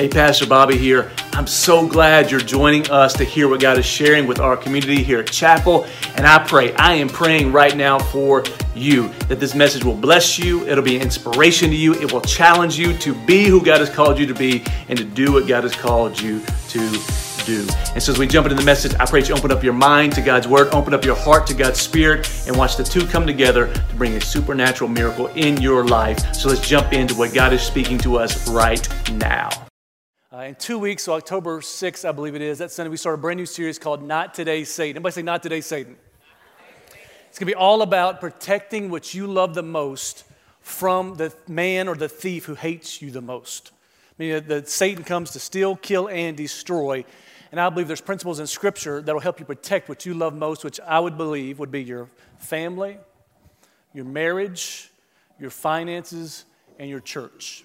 Hey, Pastor Bobby here. I'm so glad you're joining us to hear what God is sharing with our community here at Chapel. And I pray, I am praying right now for you that this message will bless you. It'll be an inspiration to you. It will challenge you to be who God has called you to be and to do what God has called you to do. And so as we jump into the message, I pray you open up your mind to God's word, open up your heart to God's spirit, and watch the two come together to bring a supernatural miracle in your life. So let's jump into what God is speaking to us right now. Uh, in two weeks, so October 6th, I believe it is, that Sunday, we start a brand new series called Not Today, Satan. Anybody say, Not Today, Satan? It's going to be all about protecting what you love the most from the man or the thief who hates you the most. I mean, that Satan comes to steal, kill, and destroy. And I believe there's principles in Scripture that will help you protect what you love most, which I would believe would be your family, your marriage, your finances, and your church.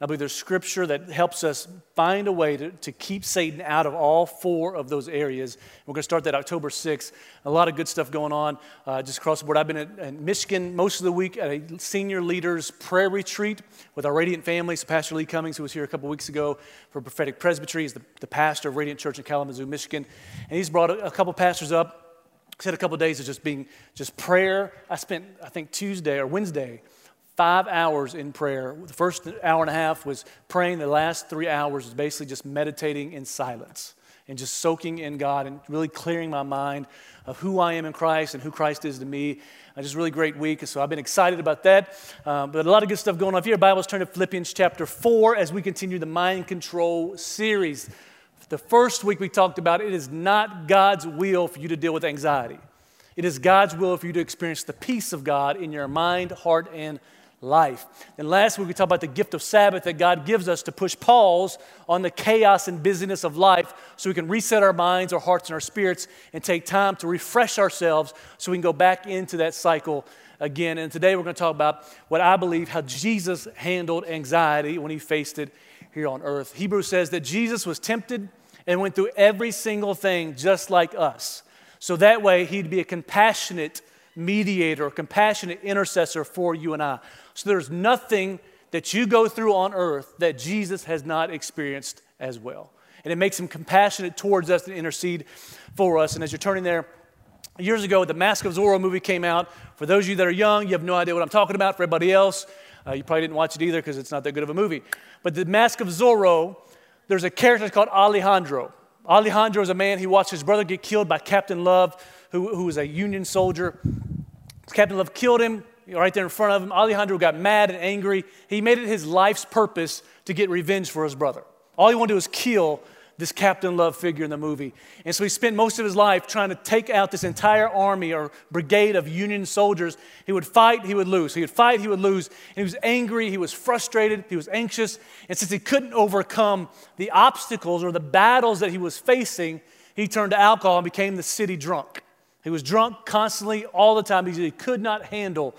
I believe there's scripture that helps us find a way to, to keep Satan out of all four of those areas. We're going to start that October 6th. A lot of good stuff going on uh, just across the board. I've been in Michigan most of the week at a senior leaders prayer retreat with our Radiant family. So Pastor Lee Cummings, who was here a couple weeks ago for prophetic presbytery, is the, the pastor of Radiant Church in Kalamazoo, Michigan. And he's brought a, a couple pastors up. Had a couple days of just being just prayer. I spent, I think, Tuesday or Wednesday five hours in prayer. The first hour and a half was praying, the last three hours was basically just meditating in silence and just soaking in God and really clearing my mind of who I am in Christ and who Christ is to me. Uh, just really great week. So I've been excited about that. Uh, but a lot of good stuff going on. If your Bible's turn to Philippians chapter 4 as we continue the mind control series. The first week we talked about it is not God's will for you to deal with anxiety. It is God's will for you to experience the peace of God in your mind, heart, and life. And last week we talked about the gift of Sabbath that God gives us to push pause on the chaos and busyness of life so we can reset our minds, our hearts, and our spirits and take time to refresh ourselves so we can go back into that cycle again. And today we're going to talk about what I believe how Jesus handled anxiety when he faced it here on earth. Hebrews says that Jesus was tempted and went through every single thing just like us. So that way he'd be a compassionate mediator, compassionate intercessor for you and I. So there's nothing that you go through on earth that Jesus has not experienced as well. And it makes him compassionate towards us and intercede for us. And as you're turning there, years ago, the Mask of Zorro movie came out. For those of you that are young, you have no idea what I'm talking about. For everybody else, uh, you probably didn't watch it either because it's not that good of a movie. But the Mask of Zorro, there's a character called Alejandro. Alejandro is a man, he watched his brother get killed by Captain Love, who, who was a Union soldier. Captain Love killed him, right there in front of him. Alejandro got mad and angry. He made it his life's purpose to get revenge for his brother. All he wanted to do was kill this Captain Love figure in the movie. And so he spent most of his life trying to take out this entire army or brigade of Union soldiers. He would fight, he would lose. He would fight, he would lose. And he was angry, he was frustrated, he was anxious. And since he couldn't overcome the obstacles or the battles that he was facing, he turned to alcohol and became the city drunk. He was drunk constantly, all the time, because he could not handle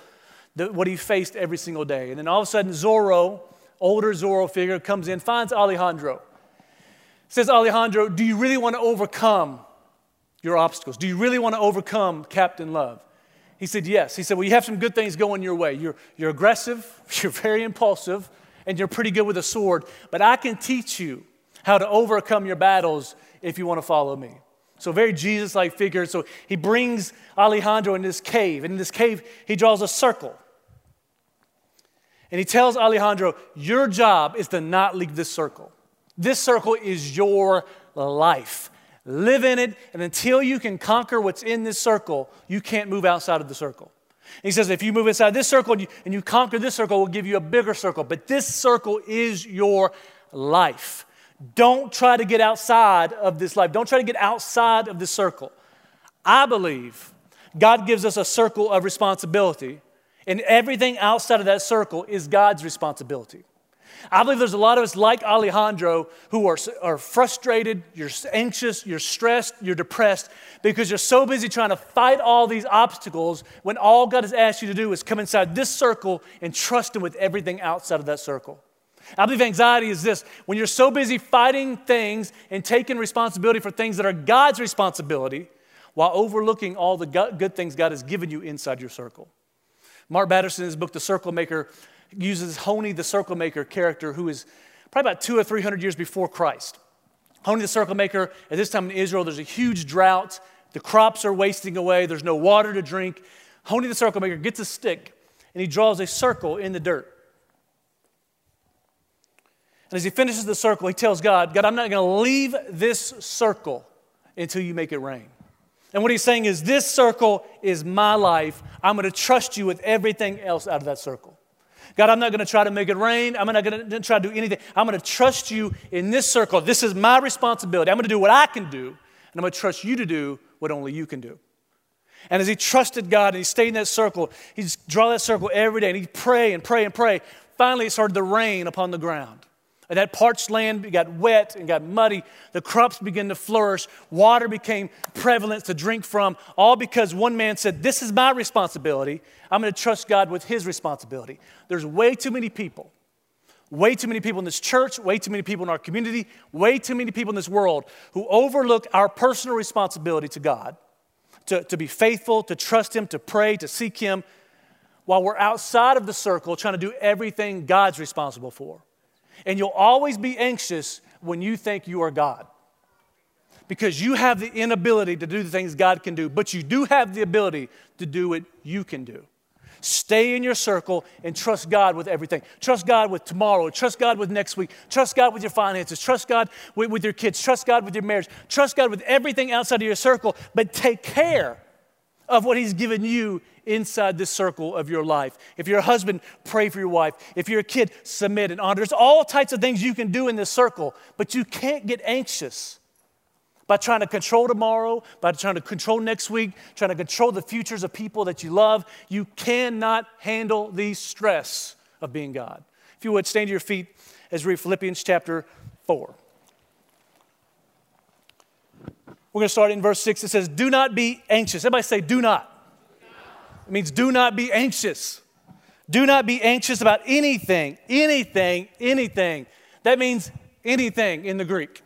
the, what he faced every single day. And then all of a sudden, Zorro, older Zorro figure, comes in, finds Alejandro. Says, Alejandro, do you really want to overcome your obstacles? Do you really want to overcome Captain Love? He said, Yes. He said, Well, you have some good things going your way. You're, you're aggressive, you're very impulsive, and you're pretty good with a sword, but I can teach you how to overcome your battles if you want to follow me. So, very Jesus like figure. So, he brings Alejandro in this cave. And in this cave, he draws a circle. And he tells Alejandro, Your job is to not leave this circle. This circle is your life. Live in it, and until you can conquer what's in this circle, you can't move outside of the circle. And he says, if you move inside this circle and you, and you conquer this circle, we'll give you a bigger circle. But this circle is your life. Don't try to get outside of this life. Don't try to get outside of this circle. I believe God gives us a circle of responsibility and everything outside of that circle is God's responsibility. I believe there's a lot of us like Alejandro who are, are frustrated, you're anxious, you're stressed, you're depressed because you're so busy trying to fight all these obstacles when all God has asked you to do is come inside this circle and trust Him with everything outside of that circle. I believe anxiety is this when you're so busy fighting things and taking responsibility for things that are God's responsibility while overlooking all the good things God has given you inside your circle. Mark Batterson, in his book, The Circle Maker, uses Honi the Circle Maker character, who is probably about two or three hundred years before Christ. Honi the circle maker, at this time in Israel, there's a huge drought. The crops are wasting away. There's no water to drink. Honi the circle maker gets a stick and he draws a circle in the dirt. And as he finishes the circle, he tells God, God, I'm not going to leave this circle until you make it rain. And what he's saying is, this circle is my life. I'm going to trust you with everything else out of that circle. God, I'm not going to try to make it rain. I'm not going to try to do anything. I'm going to trust you in this circle. This is my responsibility. I'm going to do what I can do, and I'm going to trust you to do what only you can do. And as he trusted God and he stayed in that circle, he just draw that circle every day and he'd pray and pray and pray. Finally, it started to rain upon the ground. And that parched land got wet and got muddy. The crops began to flourish. Water became prevalent to drink from, all because one man said, This is my responsibility. I'm going to trust God with his responsibility. There's way too many people, way too many people in this church, way too many people in our community, way too many people in this world who overlook our personal responsibility to God to, to be faithful, to trust Him, to pray, to seek Him, while we're outside of the circle trying to do everything God's responsible for. And you'll always be anxious when you think you are God. Because you have the inability to do the things God can do, but you do have the ability to do what you can do. Stay in your circle and trust God with everything. Trust God with tomorrow. Trust God with next week. Trust God with your finances. Trust God with, with, your kids. Trust God with your marriage. Trust God with everything outside of your circle, but take care of what He's given you inside this circle of your life. If you're a husband, pray for your wife. If you're a kid, submit and honor. There's all types of things you can do in this circle, but you can't get anxious by trying to control tomorrow, by trying to control next week, trying to control the futures of people that you love. You cannot handle the stress of being God. If you would, stand to your feet as we read Philippians chapter 4. We're going to start in verse 6. It says, Do not be anxious. Everybody say, Do not. It means do not be anxious. Do not be anxious about anything, anything, anything. That means anything in the Greek.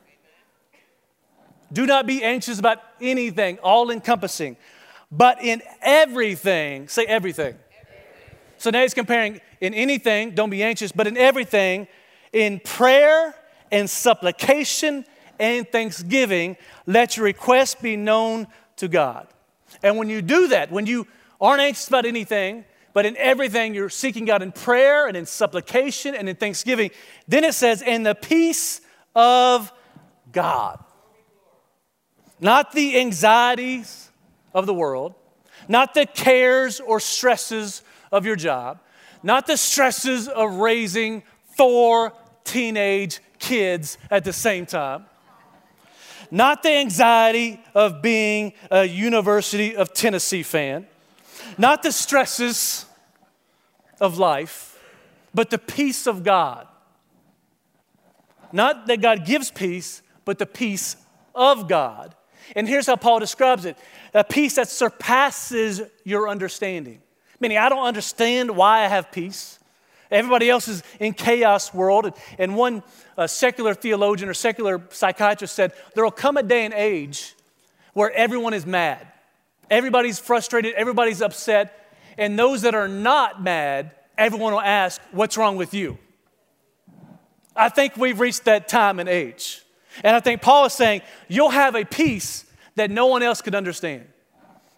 Do not be anxious about anything, all encompassing, but in everything, say everything. So now he's comparing in anything, don't be anxious, but in everything, in prayer and supplication and thanksgiving, let your requests be known to God. And when you do that, when you aren't anxious about anything, but in everything you're seeking God in prayer and in supplication and in thanksgiving, then it says, in the peace of God. Not the anxieties of the world, not the cares or stresses of your job, not the stresses of raising four teenage kids at the same time, not the anxiety of being a University of Tennessee fan, not the stresses of life, but the peace of God. Not that God gives peace, but the peace of God and here's how Paul describes it a peace that surpasses your understanding. Meaning, I don't understand why I have peace. Everybody else is in chaos world. And one uh, secular theologian or secular psychiatrist said there will come a day and age where everyone is mad. Everybody's frustrated, everybody's upset. And those that are not mad, everyone will ask, What's wrong with you? I think we've reached that time and age. And I think Paul is saying, you'll have a peace that no one else could understand.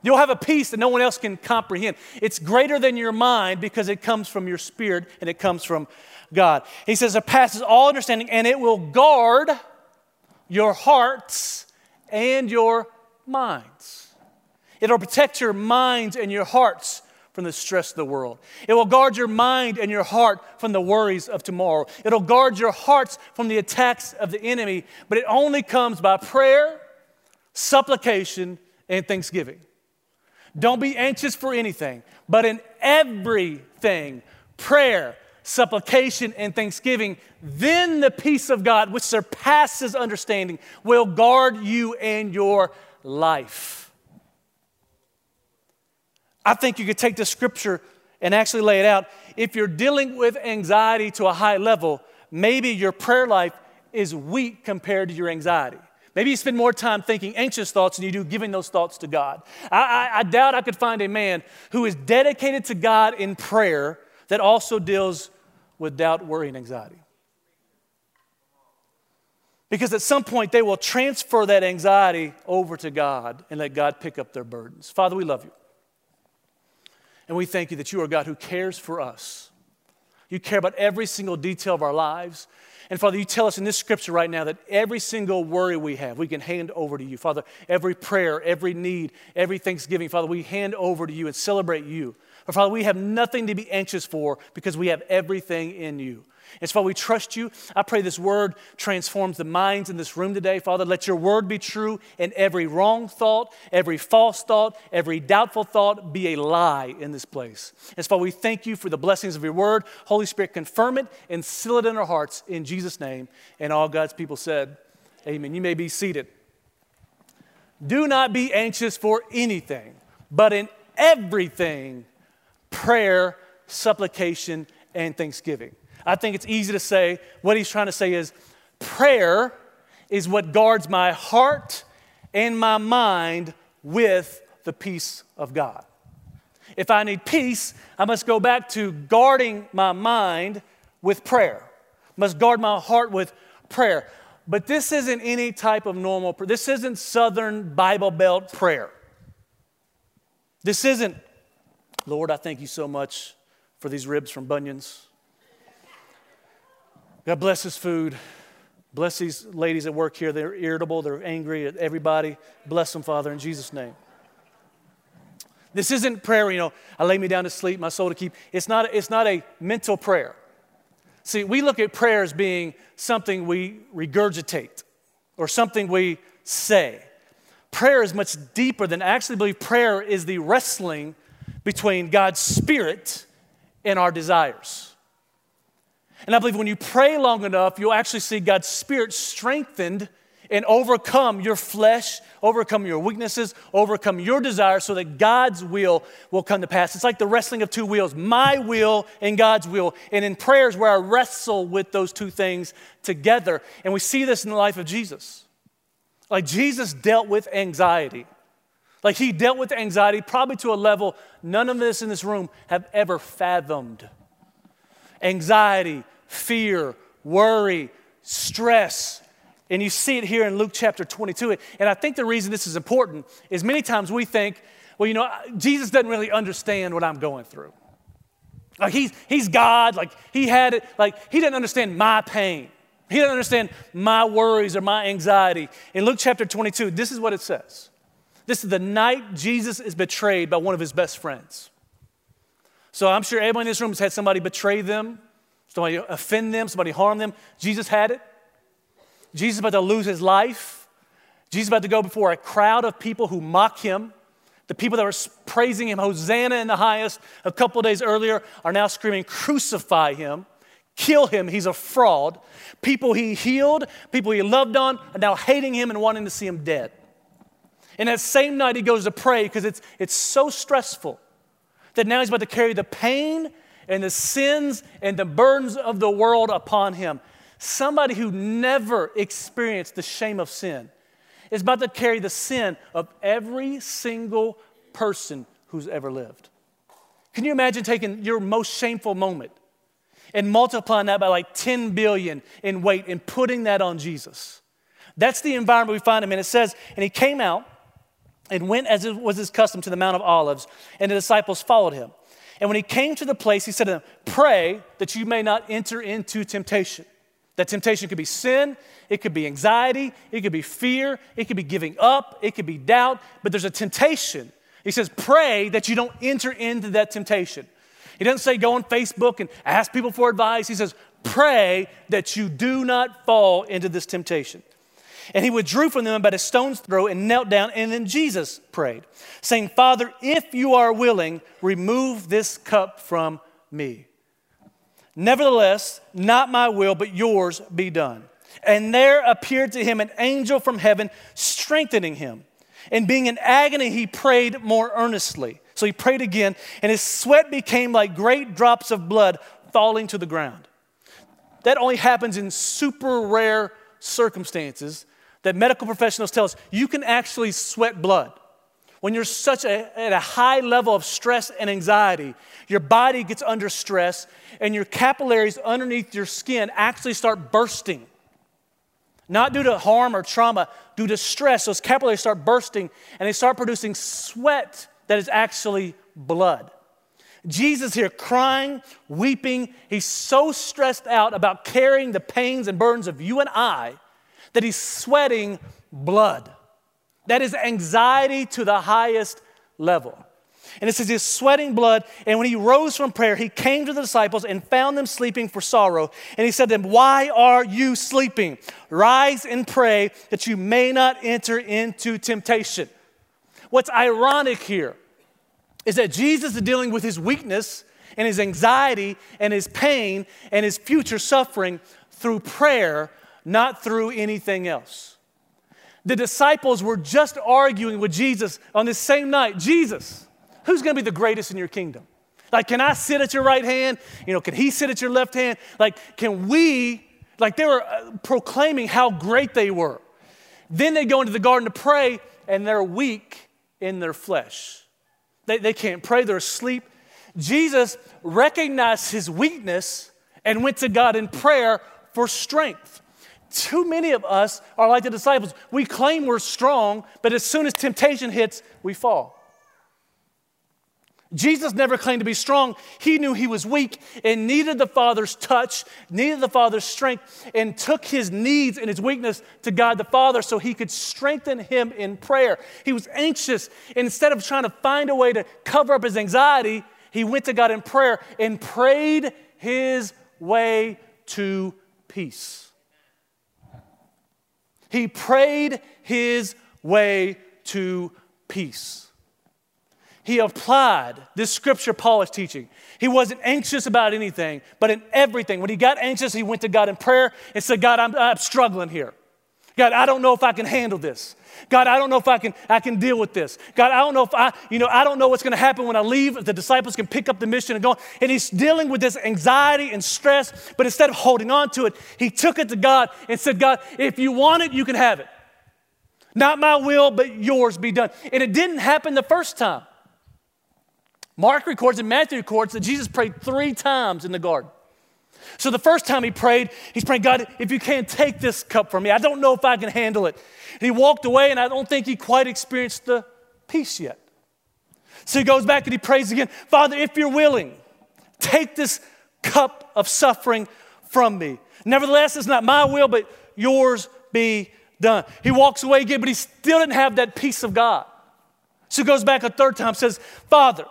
You'll have a peace that no one else can comprehend. It's greater than your mind because it comes from your spirit and it comes from God. He says it passes all understanding and it will guard your hearts and your minds. It'll protect your minds and your hearts from the stress of the world. It will guard your mind and your heart from the worries of tomorrow. It'll guard your hearts from the attacks of the enemy, but it only comes by prayer, supplication, and thanksgiving. Don't be anxious for anything, but in everything, prayer, supplication, and thanksgiving, then the peace of God, which surpasses understanding, will guard you and your life. I think you could take the scripture and actually lay it out. If you're dealing with anxiety to a high level, maybe your prayer life is weak compared to your anxiety. Maybe you spend more time thinking anxious thoughts than you do giving those thoughts to God. I, I, I, doubt I could find a man who is dedicated to God in prayer that also deals with doubt, worry, and anxiety. Because at some point they will transfer that anxiety over to God and let God pick up their burdens. Father, we love you. And we thank you that you are God who cares for us. You care about every single detail of our lives. And Father, you tell us in this scripture right now that every single worry we have, we can hand over to you. Father, every prayer, every need, every thanksgiving, Father, we hand over to you and celebrate you. But Father, we have nothing to be anxious for because we have everything in you. And so, Father, we trust you. I pray this word transforms the minds in this room today. Father, let your word be true and every wrong thought, every false thought, every doubtful thought be a lie in this place. And so, Father, we thank you for the blessings of your word. Holy Spirit, confirm it and seal it in our hearts in Jesus' name. And all God's people said, Amen. You may be seated. Do not be anxious for anything, but in everything, prayer, supplication, and thanksgiving. I think it's easy to say what he's trying to say is prayer is what guards my heart and my mind with the peace of God. If I need peace, I must go back to guarding my mind with prayer. must guard my heart with prayer. But this isn't any type of normal prayer. This isn't Southern Bible Belt prayer. This isn't, Lord, I thank you so much for these ribs from Bunyan's. God bless this food. Bless these ladies that work here. They're irritable, they're angry at everybody. Bless them, Father, in Jesus' name. This isn't prayer, you know, I lay me down to sleep, my soul to keep. It's not, it's not a mental prayer. See, we look at prayer as being something we regurgitate or something we say. Prayer is much deeper than I actually believe prayer is the wrestling between God's Spirit and our desires. And I believe when you pray long enough, you'll actually see God's Spirit strengthened and overcome your flesh, overcome your weaknesses, overcome your desires so that God's will will come to pass. It's like the wrestling of two wheels my will and God's will. And in prayers, where I wrestle with those two things together. And we see this in the life of Jesus. Like Jesus dealt with anxiety. Like he dealt with anxiety probably to a level none of us in this room have ever fathomed. Anxiety, fear, worry, stress. And you see it here in Luke chapter 22. And I think the reason this is important is many times we think, well, you know, Jesus doesn't really understand what I'm going through. Like he's, he's God, like he had it, like he didn't understand my pain. He didn't understand my worries or my anxiety. In Luke chapter 22, this is what it says. This is the night Jesus is betrayed by one of his best friends. So I'm sure everyone in this room has had somebody betray them somebody offend them, somebody harm them. Jesus had it. Jesus about to lose his life. Jesus about to go before a crowd of people who mock him. The people that were praising him, Hosanna in the highest, a couple days earlier, are now screaming, Crucify him, kill him, he's a fraud. People he healed, people he loved on, are now hating him and wanting to see him dead. And that same night, he goes to pray because it's, it's so stressful that now he's about to carry the pain and the sins and the burdens of the world upon him. Somebody who never experienced the shame of sin is about to carry the sin of every single person who's ever lived. Can you imagine taking your most shameful moment and multiplying that by like 10 billion in weight and putting that on Jesus? That's the environment we find him in. It says, and he came out and went as it was his custom to the Mount of Olives, and the disciples followed him. And when he came to the place, he said to them, Pray that you may not enter into temptation. That temptation could be sin, it could be anxiety, it could be fear, it could be giving up, it could be doubt, but there's a temptation. He says, Pray that you don't enter into that temptation. He doesn't say go on Facebook and ask people for advice. He says, Pray that you do not fall into this temptation. And he withdrew from them about a stone's throw and knelt down, and then Jesus prayed, saying, Father, if you are willing, remove this cup from me. Nevertheless, not my will, but yours be done. And there appeared to him an angel from heaven, strengthening him. And being in agony, he prayed more earnestly. So he prayed again, and his sweat became like great drops of blood falling to the ground. That only happens in super rare circumstances that medical professionals tell us you can actually sweat blood. When you're such a, at a high level of stress and anxiety, your body gets under stress and your capillaries underneath your skin actually start bursting. Not due to harm or trauma, due to stress. Those capillaries start bursting and they start producing sweat that is actually blood. Jesus here crying, weeping. He's so stressed out about carrying the pains and burdens of you and I that he's sweating blood. That is anxiety to the highest level. And it says he's sweating blood. And when he rose from prayer, he came to the disciples and found them sleeping for sorrow. And he said to them, Why are you sleeping? Rise and pray that you may not enter into temptation. What's ironic here is that Jesus is dealing with his weakness and his anxiety and his pain and his future suffering through prayer, not through anything else. The disciples were just arguing with Jesus on this same night Jesus, who's going to be the greatest in your kingdom? Like, can I sit at your right hand? You know, can he sit at your left hand? Like, can we, like, they were uh, proclaiming how great they were. Then they go into the garden to pray, and they're weak in their flesh. They, they can't pray, they're asleep. Jesus recognized his weakness and went to God in prayer for strength. Too many of us are like the disciples. We claim we're strong, but as soon as temptation hits, we fall. Jesus never claimed to be strong. He knew he was weak and needed the Father's touch, needed the Father's strength, and took his needs and his weakness to God the Father so he could strengthen him in prayer. He was anxious. Instead of trying to find a way to cover up his anxiety, he went to God in prayer and prayed his way to peace. He prayed his way to peace he applied this scripture Paul is teaching. He wasn't anxious about anything, but in everything. When he got anxious, he went to God in prayer and said, God, I'm, I'm struggling here. God, I don't know if I can handle this. God, I don't know if I can, I can deal with this. God, I don't know if I, you know, I don't know what's going to happen when I leave. If the disciples can pick up the mission and go. And he's dealing with this anxiety and stress, but instead of holding on to it, he took it to God and said, God, if you want it, you can have it. Not my will, but yours be done. And it didn't happen the first time. Mark records and Matthew records that Jesus prayed three times in the garden. So the first time he prayed, he's praying, God, if you can't take this cup from me, I don't know if I can handle it. And he walked away, and I don't think he quite experienced the peace yet. So he goes back and he prays again, Father, if you're willing, take this cup of suffering from me. Nevertheless, it's not my will, but yours be done. He walks away again, but he still didn't have that peace of God. So he goes back a third time, says, Father,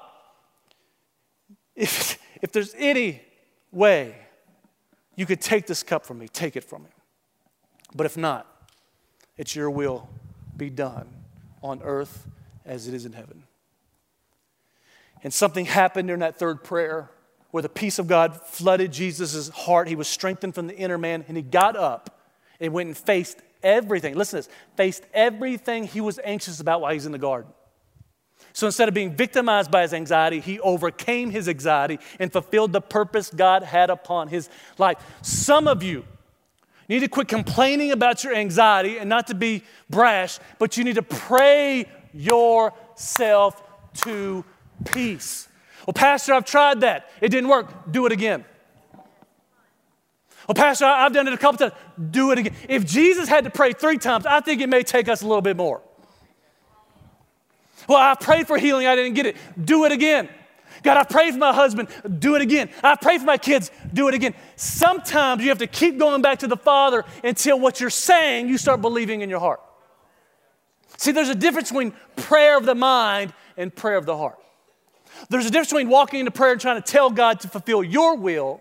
if, if there's any way you could take this cup from me, take it from me. But if not, it's your will be done on earth as it is in heaven. And something happened during that third prayer where the peace of God flooded Jesus' heart. He was strengthened from the inner man, and he got up and went and faced everything. Listen to this faced everything he was anxious about while he's in the garden. So instead of being victimized by his anxiety, he overcame his anxiety and fulfilled the purpose God had upon his life. Some of you need to quit complaining about your anxiety and not to be brash, but you need to pray yourself to peace. Well, Pastor, I've tried that. It didn't work. Do it again. Well, Pastor, I've done it a couple times. Do it again. If Jesus had to pray three times, I think it may take us a little bit more. Well, I prayed for healing, I didn't get it. Do it again. God, I prayed for my husband, do it again. I prayed for my kids, do it again. Sometimes you have to keep going back to the Father until what you're saying you start believing in your heart. See, there's a difference between prayer of the mind and prayer of the heart. There's a difference between walking into prayer and trying to tell God to fulfill your will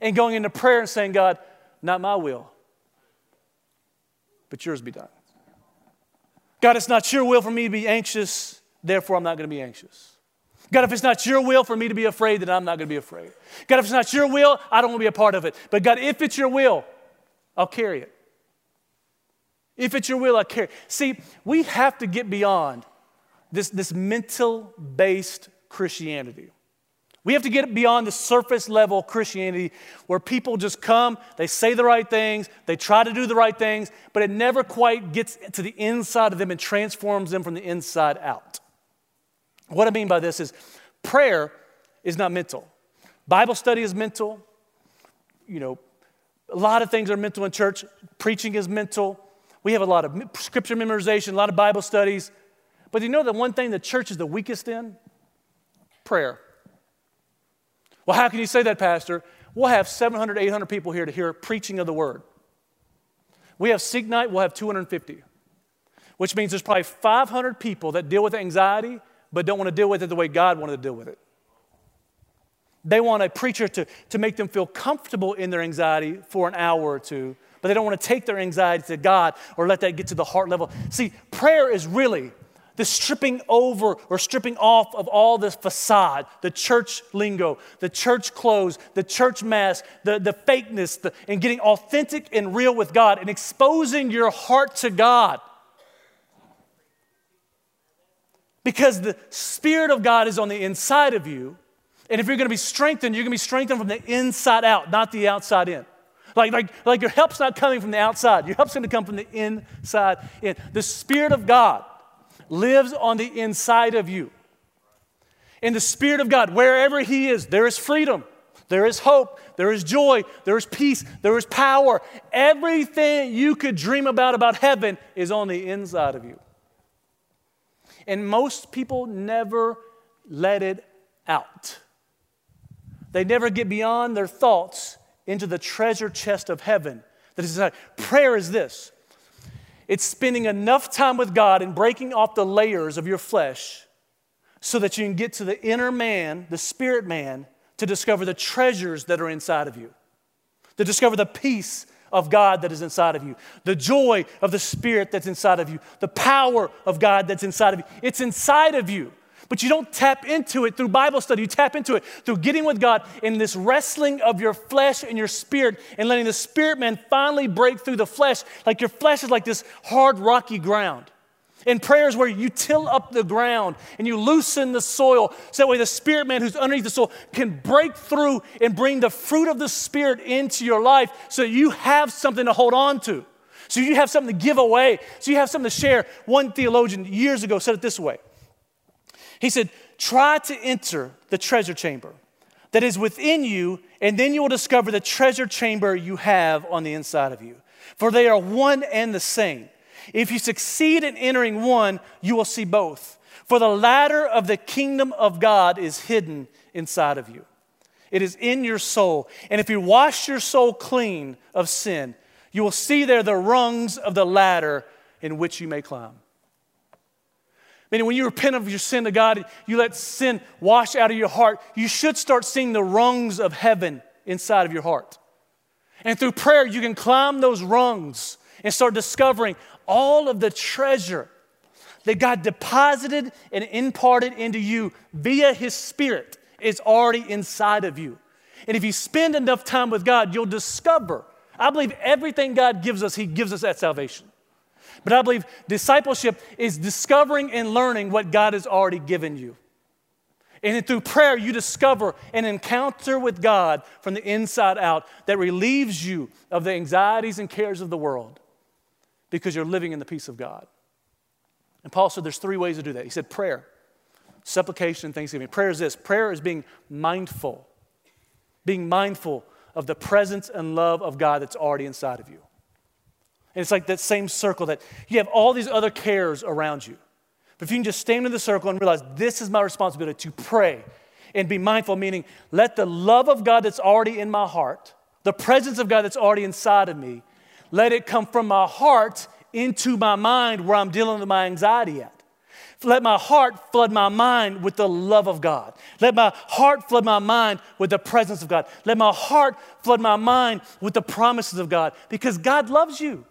and going into prayer and saying, God, not my will, but yours be done. God, it's not your will for me to be anxious, therefore I'm not going to be anxious. God, if it's not your will for me to be afraid, then I'm not going to be afraid. God, if it's not your will, I don't want to be a part of it. But God, if it's your will, I'll carry it. If it's your will, I'll carry it. See, we have to get beyond this, this mental based Christianity. We have to get beyond the surface level Christianity where people just come, they say the right things, they try to do the right things, but it never quite gets to the inside of them and transforms them from the inside out. What I mean by this is prayer is not mental. Bible study is mental. You know, A lot of things are mental in church. Preaching is mental. We have a lot of scripture memorization, a lot of Bible studies. But you know the one thing the church is the weakest in? Prayer. Well, how can you say that, Pastor? We'll have 700, 800 people here to hear preaching of the word. We have Seek Night, we'll have 250, which means there's probably 500 people that deal with anxiety but don't want to deal with it the way God wanted to deal with it. They want a preacher to, to make them feel comfortable in their anxiety for an hour or two, but they don't want to take their anxiety to God or let that get to the heart level. See, prayer is really the stripping over or stripping off of all this facade, the church lingo, the church clothes, the church mask, the, the fakeness, the, and getting authentic and real with God and exposing your heart to God. Because the Spirit of God is on the inside of you. And if you're going to be strengthened, you're going to be strengthened from the inside out, not the outside in. Like, like, like your help's not coming from the outside, your help's going to come from the inside in. The Spirit of God lives on the inside of you. In the Spirit of God, wherever He is, there is freedom, there is hope, there is joy, there is peace, there is power. Everything you could dream about about heaven is on the inside of you. And most people never let it out. They never get beyond their thoughts into the treasure chest of heaven. That is, prayer is this it's spending enough time with God and breaking off the layers of your flesh so that you can get to the inner man, the spirit man, to discover the treasures that are inside of you, to discover the peace of God that is inside of you, the joy of the Spirit that's inside of you, the power of God that's inside of you. It's inside of you. But you don't tap into it through Bible study. You tap into it through getting with God in this wrestling of your flesh and your spirit and letting the spirit man finally break through the flesh. Like your flesh is like this hard, rocky ground. And prayers where you till up the ground and you loosen the soil so that way the spirit man who's underneath the soil can break through and bring the fruit of the spirit into your life so you have something to hold on to. So you have something to give away. So you have something to share. One theologian years ago said it this way he said, Try to enter the treasure chamber that is within you, and then you will discover the treasure chamber you have on the inside of you. For they are one and the same. If you succeed in entering one, you will see both. For the ladder of the kingdom of God is hidden inside of you. It is in your soul. And if you wash your soul clean of sin, you will see there the rungs of the ladder in which you may climb. Meaning, when you repent of your sin to God, you let sin wash out of your heart, you should start seeing the rungs of heaven inside of your heart. And through prayer, you can climb those rungs and start discovering all of the treasure that God deposited and imparted into you via His Spirit is already inside of you. And if you spend enough time with God, you'll discover. I believe everything God gives us, He gives us at salvation. But I believe discipleship is discovering and learning what God has already given you. And through prayer, you discover an encounter with God from the inside out that relieves you of the anxieties and cares of the world because you're living in the peace of God. And Paul said there's three ways to do that. He said prayer, supplication, and thanksgiving. Prayer is this prayer is being mindful, being mindful of the presence and love of God that's already inside of you. And it's like that same circle that you have all these other cares around you. But if you can just stand in the circle and realize this is my responsibility to pray and be mindful, meaning let the love of God that's already in my heart, the presence of God that's already inside of me, let it come from my heart into my mind where I'm dealing with my anxiety at. Let my heart flood my mind with the love of God. Let my heart flood my mind with the presence of God. Let my heart flood my mind with the promises of God because God loves you.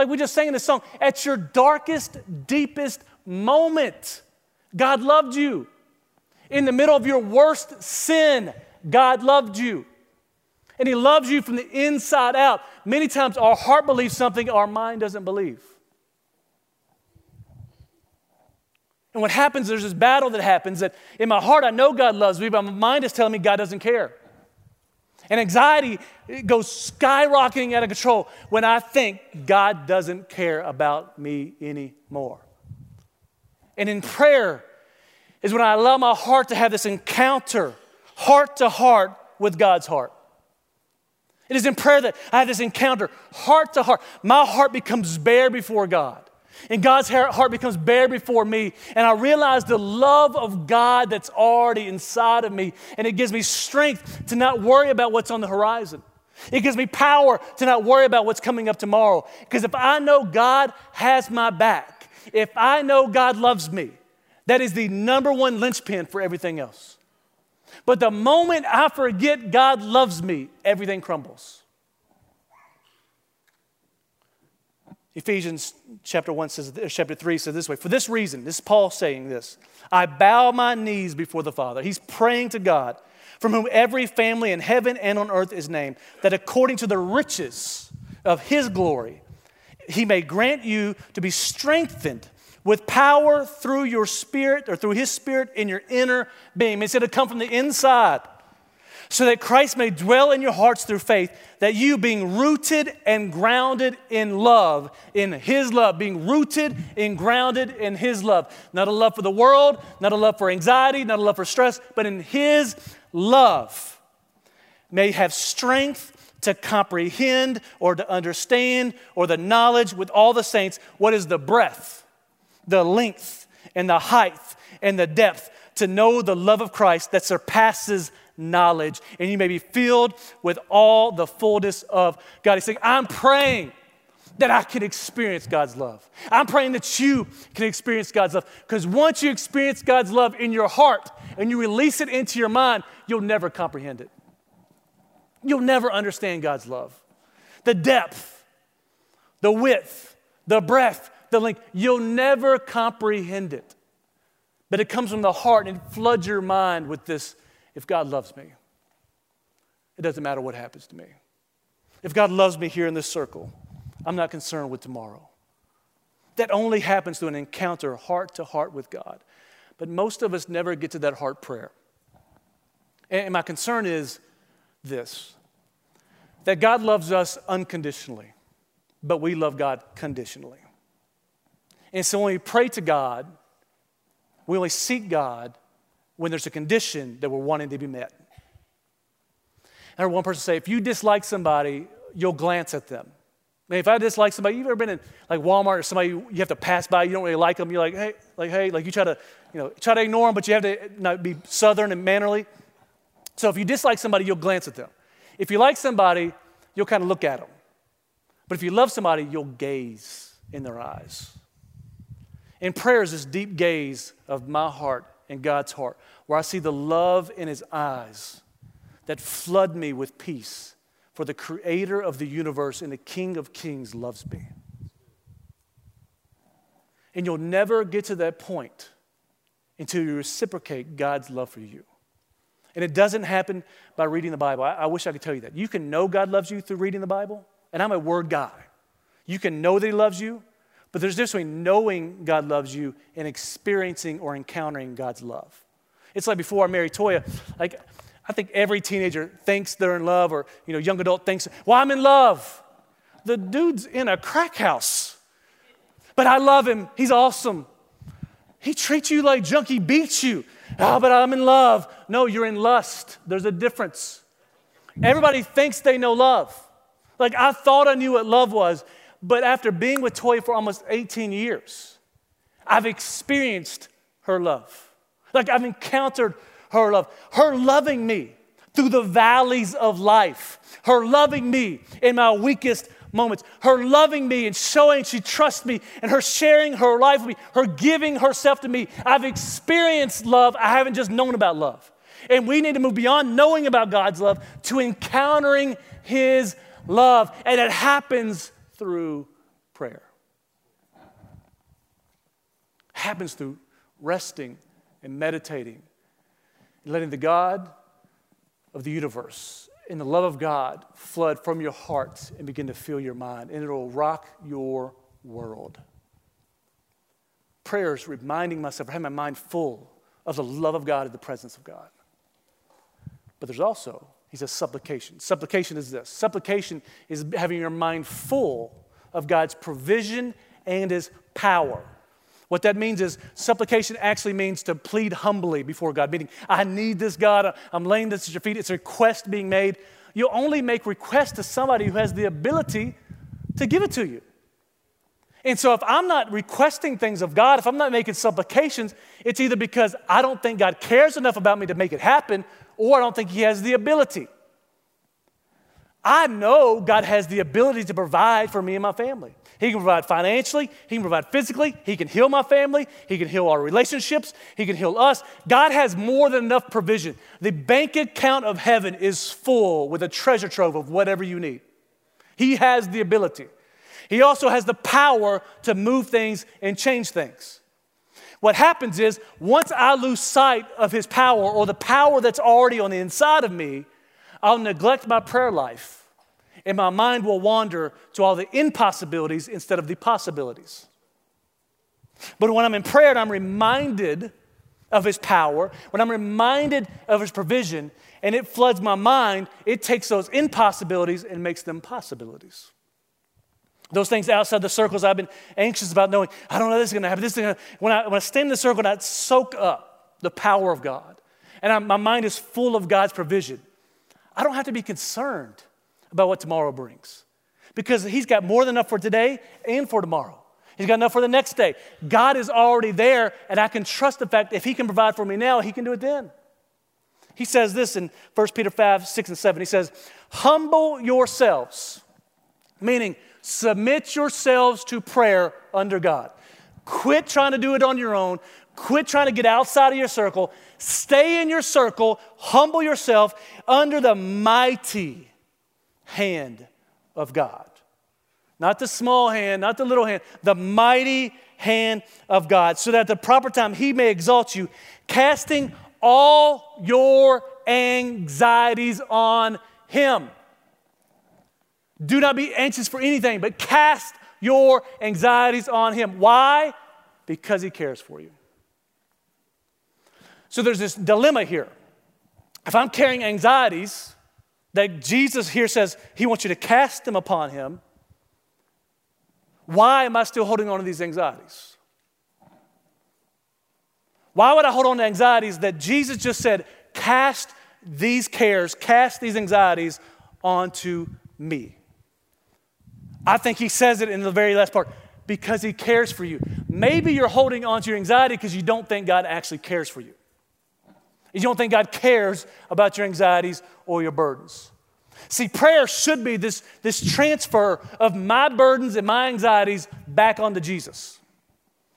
Like we just sang in the song, at your darkest, deepest moment, God loved you. In the middle of your worst sin, God loved you. And He loves you from the inside out. Many times our heart believes something our mind doesn't believe. And what happens, there's this battle that happens that in my heart I know God loves me, but my mind is telling me God doesn't care. And anxiety goes skyrocketing out of control when I think God doesn't care about me anymore. And in prayer is when I allow my heart to have this encounter, heart to heart, with God's heart. It is in prayer that I have this encounter, heart to heart. My heart becomes bare before God. And God's heart becomes bare before me. And I realize the love of God that's already inside of me. And it gives me strength to not worry about what's on the horizon. It gives me power to not worry about what's coming up tomorrow. Because if I know God has my back, if I know God loves me, that is the number one linchpin for everything else. But the moment I forget God loves me, everything crumbles. Ephesians chapter 1 says, uh, chapter 3 says this way For this reason, this is Paul saying this, I bow my knees before the Father. He's praying to God, from whom every family in heaven and on earth is named, that according to the riches of his glory, he may grant you to be strengthened with power through your spirit or through his spirit in your inner being. It's going to come from the inside so that Christ may dwell in your hearts through faith, that you, being rooted and grounded in love, in His love, being rooted and grounded in His love. Not a love for the world, not a love for anxiety, not a love for stress, but in His love, may have strength to comprehend or to understand or the knowledge with all the saints what is the breadth, the length, and the height and the depth to know the love of Christ that surpasses knowledge, and you may be filled with all the fullness of God. He's saying, I'm praying that I can experience God's love. I'm praying that you can experience God's love. Because once you experience God's love in your heart and you release it into your mind, you'll never comprehend it. You'll never understand God's love. The depth, the width, the breadth, the length, you'll never comprehend it. But it comes from the heart and floods your mind with this if God loves me, it doesn't matter what happens to me. If God loves me here in this circle, I'm not concerned with tomorrow. That only happens through an encounter heart to heart with God. But most of us never get to that heart prayer. And my concern is this that God loves us unconditionally, but we love God conditionally. And so when we pray to God, we only seek God when there's a condition that we're wanting to be met. I heard one person say, if you dislike somebody, you'll glance at them. If I dislike somebody, you've ever been in like Walmart or somebody you have to pass by, you don't really like them, you're like, hey, like, hey, like you try to, you know, try to ignore them, but you have to not be southern and mannerly. So if you dislike somebody, you'll glance at them. If you like somebody, you'll kind of look at them. But if you love somebody, you'll gaze in their eyes. And prayer is this deep gaze of my heart and God's heart, where I see the love in His eyes that flood me with peace. For the creator of the universe and the King of kings loves me. And you'll never get to that point until you reciprocate God's love for you. And it doesn't happen by reading the Bible. I, I, wish I could tell you that. You can know God loves you through reading the Bible, and I'm a word guy. You can know that He loves you, but there's a difference between knowing God loves you and experiencing or encountering God's love. It's like before I married Toya, like I think every teenager thinks they're in love, or you know, young adult thinks, well, I'm in love. The dude's in a crack house. But I love him. He's awesome. He treats you like junk, he beats you. Oh, but I'm in love. No, you're in lust. There's a difference. Everybody thinks they know love. Like I thought I knew what love was, but after being with Toy for almost 18 years, I've experienced her love. Like I've encountered her love, her loving me through the valleys of life, her loving me in my weakest moments, her loving me and showing she trusts me, and her sharing her life with me, her giving herself to me. I've experienced love. I haven't just known about love. And we need to move beyond knowing about God's love to encountering His love. And it happens through prayer. happens through resting and meditating and letting the God of the universe and the love of God flood from your heart and begin to fill your mind, and it'll rock your world. Prayers reminding myself, I have my mind full of the love of God and the presence of God. But there's also he says supplication. Supplication is this supplication is having your mind full of God's provision and his power. What that means is supplication actually means to plead humbly before God, meaning, I need this, God. I'm laying this at your feet. It's a request being made, you'll only make requests to somebody who has the ability to give it to you. And so, if I'm not requesting things of God, if I'm not making supplications, it's either because I don't think God cares enough about me to make it happen, or I don't think He has the ability. I know God has the ability to provide for me and my family. He can provide financially, He can provide physically, He can heal my family, He can heal our relationships, He can heal us. God has more than enough provision. The bank account of heaven is full with a treasure trove of whatever you need. He has the ability. He also has the power to move things and change things. What happens is, once I lose sight of His power or the power that's already on the inside of me, I'll neglect my prayer life and my mind will wander to all the impossibilities instead of the possibilities. But when I'm in prayer and I'm reminded of His power, when I'm reminded of His provision, and it floods my mind, it takes those impossibilities and makes them possibilities. Those things outside the circles I've been anxious about knowing, I don't know this is going to happen. This is to when I when I stand in the circle and I soak up the power of God, and I, my mind is full of God's provision, I don't have to be concerned about what tomorrow brings because He's got more than enough for today and for tomorrow. He's got enough for the next day. God is already there, and I can trust the fact if He can provide for me now, He can do it then. He says this in 1 Peter 5, 6, and 7. He says, Humble yourselves, meaning submit yourselves to prayer under God. Quit trying to do it on your own. Quit trying to get outside of your circle. Stay in your circle. Humble yourself under the mighty hand of God. Not the small hand, not the little hand, the mighty hand of God, so that at the proper time he may exalt you, casting all your anxieties on him. Do not be anxious for anything, but cast your anxieties on him. Why? Because he cares for you. So there's this dilemma here. If I'm carrying anxieties, that Jesus here says he wants you to cast them upon him, why am I still holding on to these anxieties? Why would I hold on to anxieties that Jesus just said, cast these cares, cast these anxieties onto me? I think he says it in the very last part because he cares for you. Maybe you're holding on to your anxiety because you don't think God actually cares for you. You don't think God cares about your anxieties or your burdens. See, prayer should be this, this transfer of my burdens and my anxieties back onto Jesus.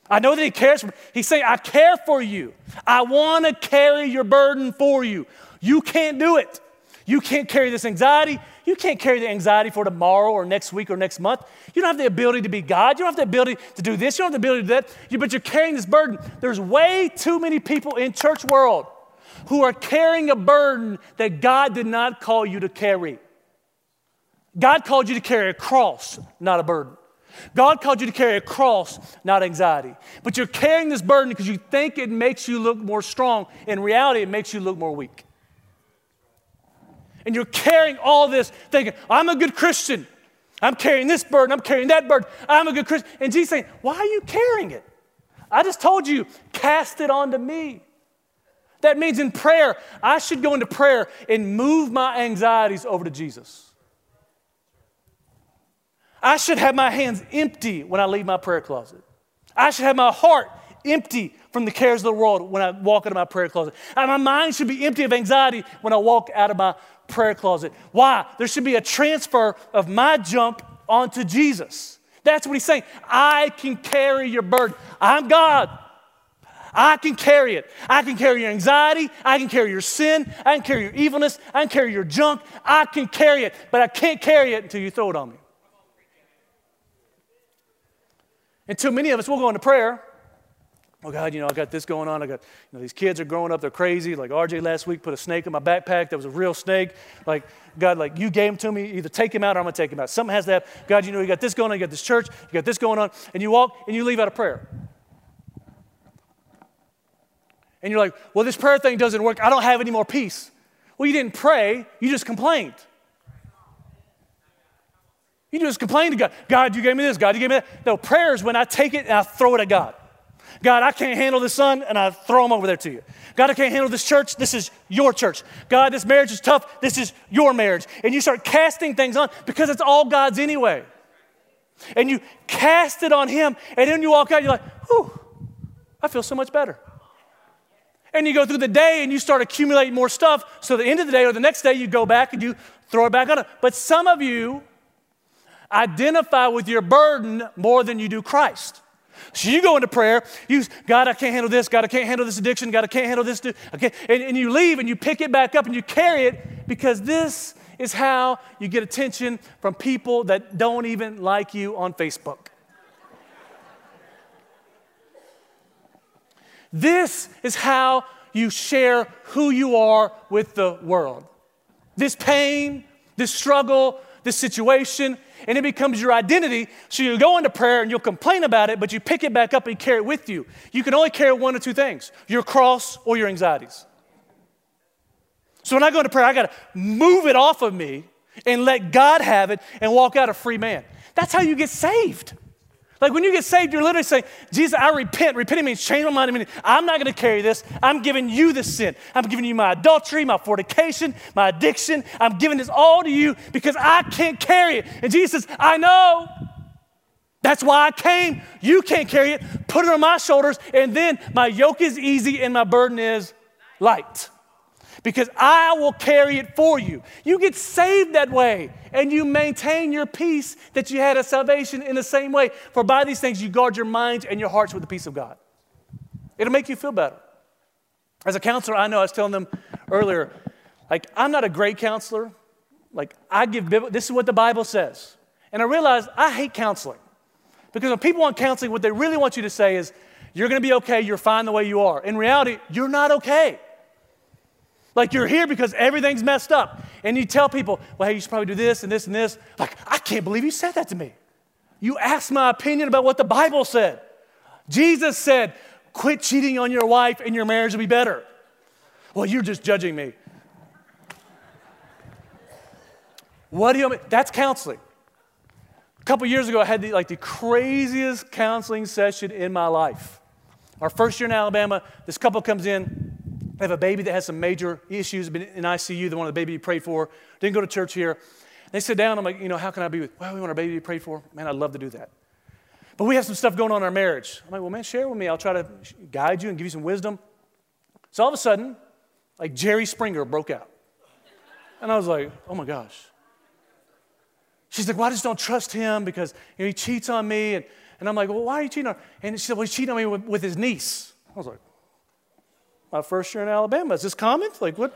I know that He cares for me. He's saying, I care for you. I want to carry your burden for you. You can't do it. You can't carry this anxiety. You can't carry the anxiety for tomorrow or next week or next month. You don't have the ability to be God. You don't have the ability to do this. You don't have the ability to do that. But you're carrying this burden. There's way too many people in church world who are carrying a burden that God did not call you to carry. God called you to carry a cross, not a burden. God called you to carry a cross, not anxiety. But you're carrying this burden because you think it makes you look more strong. In reality, it makes you look more weak. And you're carrying all this thinking, I'm a good Christian. I'm carrying this burden. I'm carrying that burden. I'm a good Christian. And Jesus saying, Why are you carrying it? I just told you, cast it onto me. That means in prayer, I should go into prayer and move my anxieties over to Jesus. I should have my hands empty when I leave my prayer closet. I should have my heart empty from the cares of the world when I walk into my prayer closet. And my mind should be empty of anxiety when I walk out of my prayer closet. Why? There should be a transfer of my junk onto Jesus. That's what he's saying. I can carry your burden. I'm God. I can carry it. I can carry your anxiety. I can carry your sin. I can carry your evilness. I can carry your junk. I can carry it, but I can't carry it until you throw it on me. And too many of us will go into prayer. Oh God, you know, I got this going on. I got, you know, these kids are growing up, they're crazy. Like RJ last week put a snake in my backpack that was a real snake. Like, God, like you gave him to me, either take him out or I'm gonna take him out. Something has to happen. God, you know, you got this going on, you got this church, you got this going on, and you walk and you leave out of prayer. and you're like, well, this prayer thing doesn't work. I don't have any more peace. Well, you didn't pray, you just complained. You just complained to God. God, you gave me this. God, you gave me that. No, prayer is when I take it and I throw it at God. God, I can't handle this son, and I throw him over there to you. God, I can't handle this church. This is your church. God, this marriage is tough. This is your marriage. And you start casting things on because it's all God's anyway. And you cast it on Him, and then you walk out, you're like, whew, I feel so much better. And you go through the day and you start accumulating more stuff. So the end of the day or the next day, you go back and you throw it back on. it. But some of you identify with your burden more than you do Christ. So you go into prayer, you, God, I can't handle this, God, I can't handle this addiction, God, I can't handle this, okay, and, and you leave and you pick it back up and you carry it because this is how you get attention from people that don't even like you on Facebook. This is how you share who you are with the world. This pain, this struggle, this situation, and it becomes your identity. So you go into prayer and you'll complain about it, but you pick it back up and carry it with you. You can only carry one of two things your cross or your anxieties. So when I go into prayer, I got to move it off of me and let God have it and walk out a free man. That's how you get saved. Like when you get saved, you're literally saying, Jesus, I repent. Repenting means change my mind. I mean, I'm not going to carry this. I'm giving you the sin. I'm giving you my adultery, my fornication, my addiction. I'm giving this all to you because I can't carry it. And Jesus says, I know. That's why I came. You can't carry it. Put it on my shoulders, and then my yoke is easy and my burden is light because I will carry it for you. You get saved that way and you maintain your peace that you had at salvation in the same way. For by these things you guard your minds and your hearts with the peace of God. It'll make you feel better. As a counselor, I know I was telling them earlier, like, I'm not a great counselor. Like, I give, this is what the Bible says. And I realized I hate counseling. Because when people want counseling, what they really want you to say is, you're to be okay, you're fine the way you are. In reality, you're not okay. Like you're here because everything's messed up. And you tell people, well, hey, you should probably do this and this and this. Like, I can't believe you said that to me. You asked my opinion about what the Bible said. Jesus said, quit cheating on your wife and your marriage will be better. Well, you're just judging me. What do you mean? That's counseling. A couple years ago, I had the, like the craziest counseling session in my life. Our first year in Alabama, this couple comes in, they have a baby that has some major issues, been in ICU, the one the baby you prayed for, didn't go to church here. They sit down, I'm like, you know, how can I be with, well, we want our baby to be prayed for. Man, I'd love to do that. But we have some stuff going on in our marriage. I'm like, well, man, share with me. I'll try to guide you and give you some wisdom. So all of a sudden, like Jerry Springer broke out. And I was like, oh my gosh. She's like, well, I just don't trust him because you know, he cheats on me. And, and I'm like, well, why are you cheating on? Her? And she said, well, he's cheating on me with, with his niece. I was like, my first year in Alabama. Is this common? Like, what?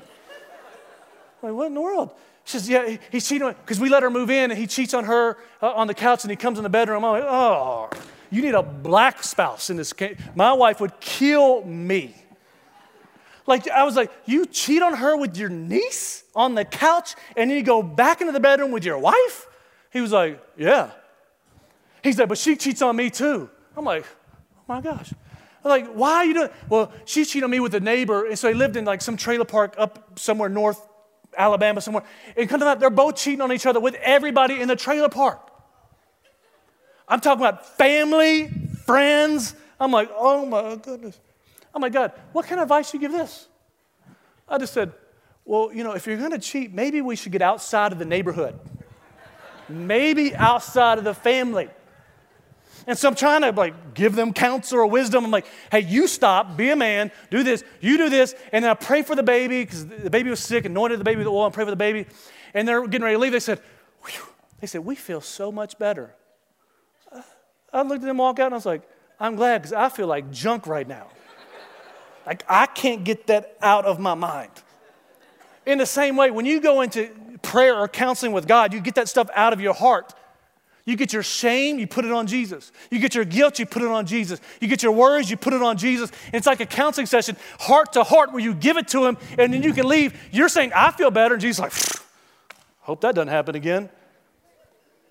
Like, what in the world? She says, yeah, he's cheating on because we let her move in and he cheats on her uh, on the couch and he comes in the bedroom. I'm like, oh, you need a black spouse in this case. My wife would kill me. Like, I was like, you cheat on her with your niece on the couch and then you go back into the bedroom with your wife? He was like, yeah. He's like, but she cheats on me too. I'm like, oh my gosh. Like, why are you doing? Well, she cheated on me with a neighbor, and so he lived in like some trailer park up somewhere north Alabama somewhere. And come to that, they're both cheating on each other with everybody in the trailer park. I'm talking about family, friends. I'm like, oh my goodness. Oh my God, what kind of advice you give this? I just said, well, you know, if you're going to cheat, maybe we should get outside of the neighborhood. maybe outside of the family. And so I'm trying to like give them counsel or wisdom. I'm like, hey, you stop, be a man, do this, you do this. And then I pray for the baby because the baby was sick, anointed the baby with oil and pray for the baby. And they're getting ready to leave. They said, Whew. they said, we feel so much better. I looked at them walk out and I was like, I'm glad because I feel like junk right now. like I can't get that out of my mind. In the same way, when you go into prayer or counseling with God, you get that stuff out of your heart. You get your shame, you put it on Jesus. You get your guilt, you put it on Jesus. You get your worries, you put it on Jesus. And it's like a counseling session, heart to heart, where you give it to him and then you can leave. You're saying, I feel better. And Jesus like, hope that doesn't happen again.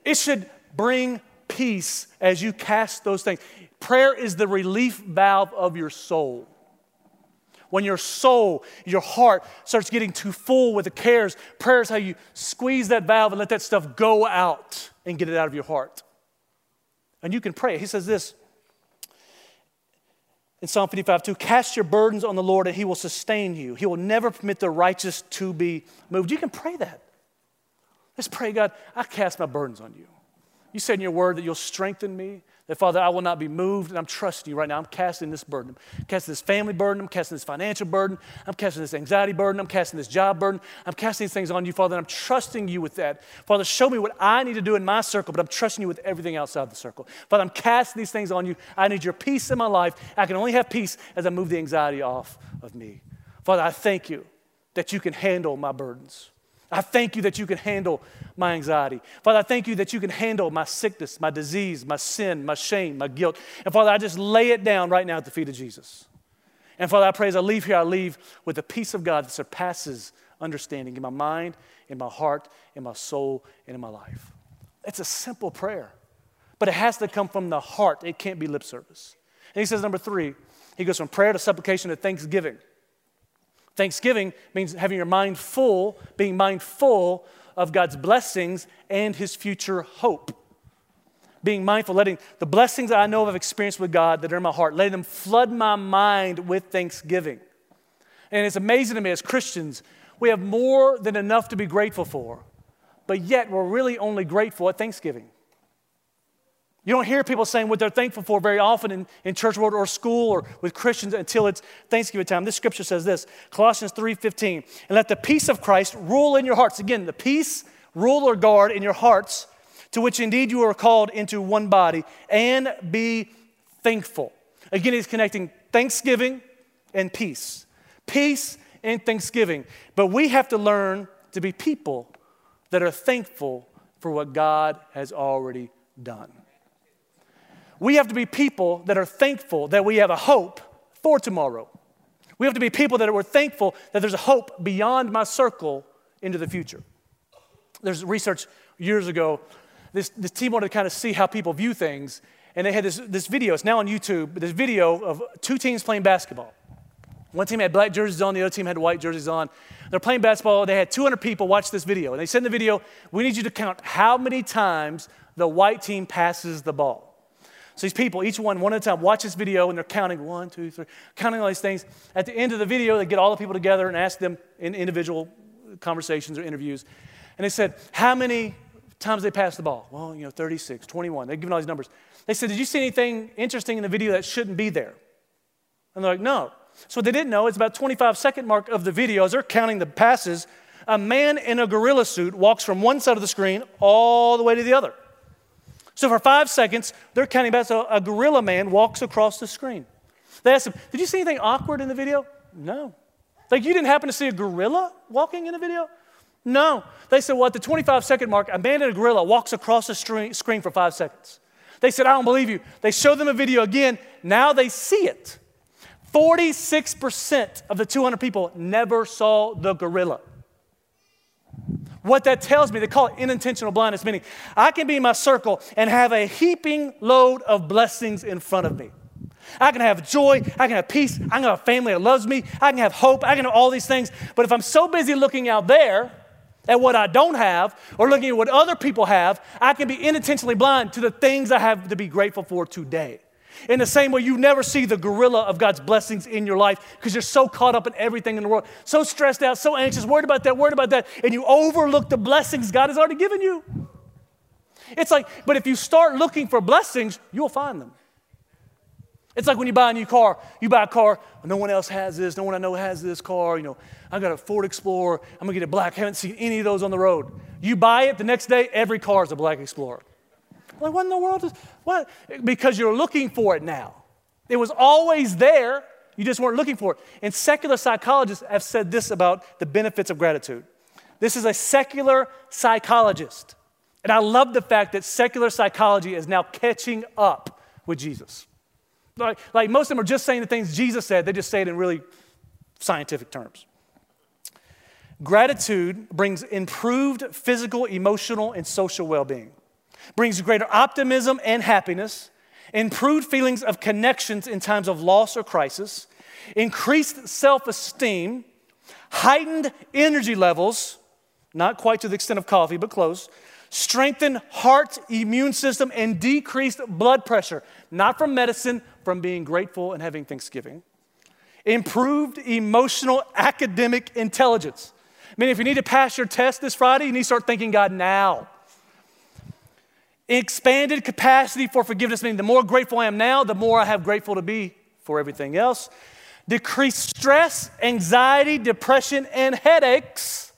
It should bring peace as you cast those things. Prayer is the relief valve of your soul. When your soul, your heart starts getting too full with the cares, prayer is how you squeeze that valve and let that stuff go out and get it out of your heart. And you can pray. He says this in Psalm 55 2 cast your burdens on the Lord and he will sustain you. He will never permit the righteous to be moved. You can pray that. Let's pray, God, I cast my burdens on you. You said in your word that you'll strengthen me, that Father, I will not be moved, and I'm trusting you right now. I'm casting this burden. I'm casting this family burden. I'm casting this financial burden. I'm casting this anxiety burden. I'm casting this job burden. I'm casting these things on you, Father, and I'm trusting you with that. Father, show me what I need to do in my circle, but I'm trusting you with everything outside the circle. Father, I'm casting these things on you. I need your peace in my life. I can only have peace as I move the anxiety off of me. Father, I thank you that you can handle my burdens. I thank you that you can handle my anxiety. Father, I thank you that you can handle my sickness, my disease, my sin, my shame, my guilt. And Father, I just lay it down right now at the feet of Jesus. And Father, I pray as I leave here, I leave with the peace of God that surpasses understanding in my mind, in my heart, in my soul, and in my life. It's a simple prayer, but it has to come from the heart. It can't be lip service. And he says, number three, he goes from prayer to supplication to thanksgiving. Thanksgiving means having your mind full, being mindful of God's blessings and his future hope. Being mindful, letting the blessings that I know I've experienced with God that are in my heart, letting them flood my mind with thanksgiving. And it's amazing to me as Christians, we have more than enough to be grateful for, but yet we're really only grateful at Thanksgiving. You don't hear people saying what they're thankful for very often in, in church world or school or with Christians until it's Thanksgiving time. This scripture says this, Colossians 3:15, and let the peace of Christ rule in your hearts. Again, the peace, rule or guard in your hearts, to which indeed you are called into one body, and be thankful. Again, he's connecting thanksgiving and peace. Peace and thanksgiving. But we have to learn to be people that are thankful for what God has already done. We have to be people that are thankful that we have a hope for tomorrow. We have to be people that are thankful that there's a hope beyond my circle into the future. There's research years ago. This, this team wanted to kind of see how people view things, and they had this, this video. It's now on YouTube. This video of two teams playing basketball. One team had black jerseys on, the other team had white jerseys on. They're playing basketball. They had 200 people watch this video. And they said in the video, We need you to count how many times the white team passes the ball. So these people, each one, one at a time, watch this video and they're counting one, two, three, counting all these things. At the end of the video, they get all the people together and ask them in individual conversations or interviews. And they said, How many times they passed the ball? Well, you know, 36, 21. They're giving all these numbers. They said, Did you see anything interesting in the video that shouldn't be there? And they're like, No. So what they didn't know is about 25 second mark of the video, as they're counting the passes, a man in a gorilla suit walks from one side of the screen all the way to the other. So for five seconds, they're counting back. So a gorilla man walks across the screen. They asked him, Did you see anything awkward in the video? No. Like you didn't happen to see a gorilla walking in the video? No. They said, Well, at the 25 second mark, a man in a gorilla walks across the screen for five seconds. They said, I don't believe you. They show them a video again. Now they see it. 46% of the 200 people never saw the gorilla. What that tells me, they call it unintentional blindness, meaning I can be in my circle and have a heaping load of blessings in front of me. I can have joy, I can have peace, I can have a family that loves me, I can have hope, I can have all these things. But if I'm so busy looking out there at what I don't have or looking at what other people have, I can be unintentionally blind to the things I have to be grateful for today. In the same way, you never see the gorilla of God's blessings in your life because you're so caught up in everything in the world, so stressed out, so anxious, worried about that, worried about that, and you overlook the blessings God has already given you. It's like, but if you start looking for blessings, you'll find them. It's like when you buy a new car. You buy a car, no one else has this, no one I know has this car. You know, I got a Ford Explorer, I'm gonna get a black, I haven't seen any of those on the road. You buy it, the next day, every car is a black Explorer. Like, what in the world is, what? Because you're looking for it now. It was always there, you just weren't looking for it. And secular psychologists have said this about the benefits of gratitude. This is a secular psychologist. And I love the fact that secular psychology is now catching up with Jesus. Like, like most of them are just saying the things Jesus said, they just say it in really scientific terms. Gratitude brings improved physical, emotional, and social well being brings greater optimism and happiness, improved feelings of connections in times of loss or crisis, increased self esteem, heightened energy levels, not quite to the extent of coffee, but close, strengthen heart, immune system, and decreased blood pressure, not from medicine, from being grateful and having thanksgiving. Improved emotional academic intelligence. I mean, if you need to pass your test this Friday, you need to start thanking God now. Expanded capacity for forgiveness, meaning the more grateful I am now, the more I have grateful to be for everything else. Decreased stress, anxiety, depression, and headaches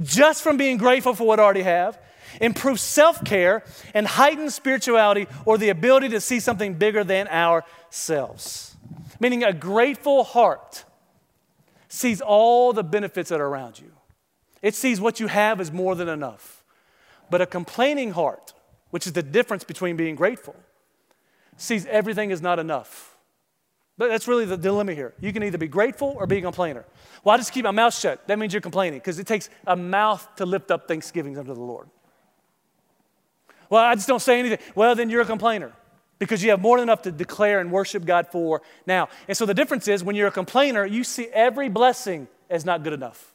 just from being grateful for what I already have. Improve self care and heighten spirituality or the ability to see something bigger than ourselves. Meaning, a grateful heart sees all the benefits that are around you, it sees what you have as more than enough. But a complaining heart, which is the difference between being grateful, sees everything is not enough. But that's really the dilemma here. You can either be grateful or be a complainer. Well, I just keep my mouth shut. That means you're complaining because it takes a mouth to lift up thanksgivings unto the Lord. Well, I just don't say anything. Well, then you're a complainer because you have more than enough to declare and worship God for now. And so the difference is when you're a complainer, you see every blessing as not good enough.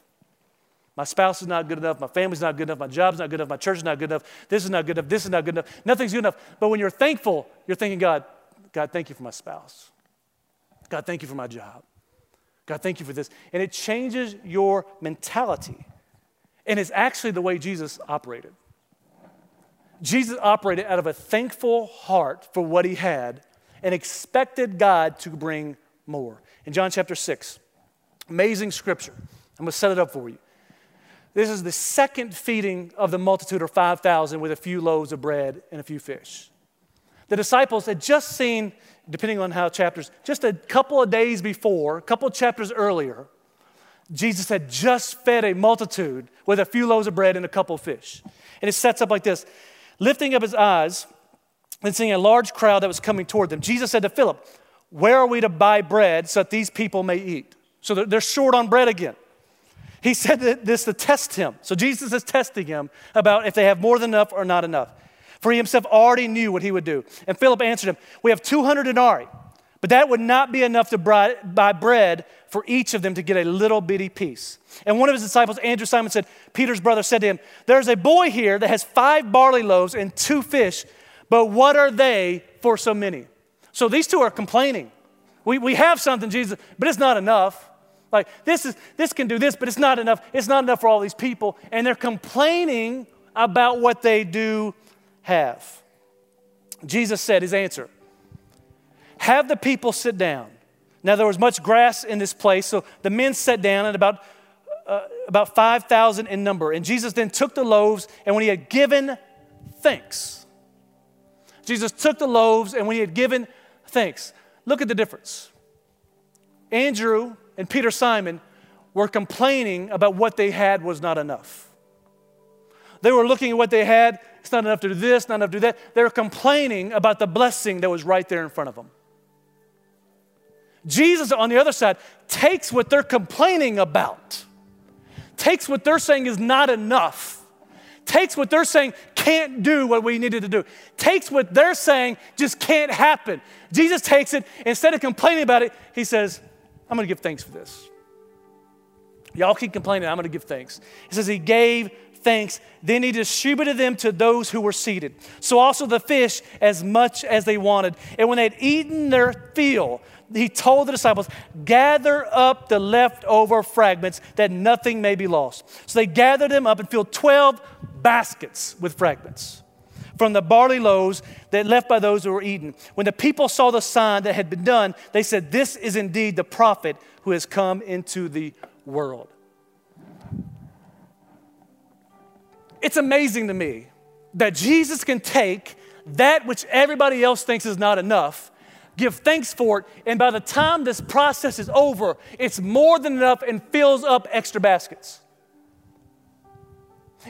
My spouse is not good enough. My family's not good enough. My job's not good enough. My church is not good enough. This is not good enough. This is not good enough. Nothing's good enough. But when you're thankful, you're thinking, God, God, thank you for my spouse. God, thank you for my job. God, thank you for this. And it changes your mentality. And it's actually the way Jesus operated. Jesus operated out of a thankful heart for what he had and expected God to bring more. In John chapter 6, amazing scripture. I'm going to set it up for you. This is the second feeding of the multitude of 5,000 with a few loaves of bread and a few fish. The disciples had just seen, depending on how chapters, just a couple of days before, a couple of chapters earlier, Jesus had just fed a multitude with a few loaves of bread and a couple of fish. And it sets up like this Lifting up his eyes and seeing a large crowd that was coming toward them, Jesus said to Philip, Where are we to buy bread so that these people may eat? So they're short on bread again. He said this to test him. So Jesus is testing him about if they have more than enough or not enough. For he himself already knew what he would do. And Philip answered him, We have 200 denarii, but that would not be enough to buy bread for each of them to get a little bitty piece. And one of his disciples, Andrew Simon, said, Peter's brother said to him, There's a boy here that has five barley loaves and two fish, but what are they for so many? So these two are complaining. We, we have something, Jesus, but it's not enough. Like this is this can do this, but it's not enough. It's not enough for all these people. And they're complaining about what they do have. Jesus said his answer. Have the people sit down. Now there was much grass in this place, so the men sat down and about uh, about 5,000 in number. And Jesus then took the loaves, and when he had given thanks, Jesus took the loaves, and when he had given thanks, look at the difference. Andrew and Peter Simon were complaining about what they had was not enough. They were looking at what they had, it's not enough to do this, not enough to do that. They were complaining about the blessing that was right there in front of them. Jesus, on the other side, takes what they're complaining about, takes what they're saying is not enough, takes what they're saying can't do what we needed to do, takes what they're saying just can't happen. Jesus takes it, instead of complaining about it, he says, I'm going to give thanks for this. Y'all keep complaining, I'm going to give thanks. He says, He gave thanks. Then he distributed them to those who were seated. So also the fish, as much as they wanted. And when they had eaten their fill, he told the disciples, Gather up the leftover fragments that nothing may be lost. So they gathered them up and filled 12 baskets with fragments from the barley loaves that left by those who were eaten. When the people saw the sign that had been done, they said, This is indeed the prophet who has come into the world. It's amazing to me that Jesus can take that which everybody else thinks is not enough, give thanks for it, and by the time this process is over, it's more than enough and fills up extra baskets.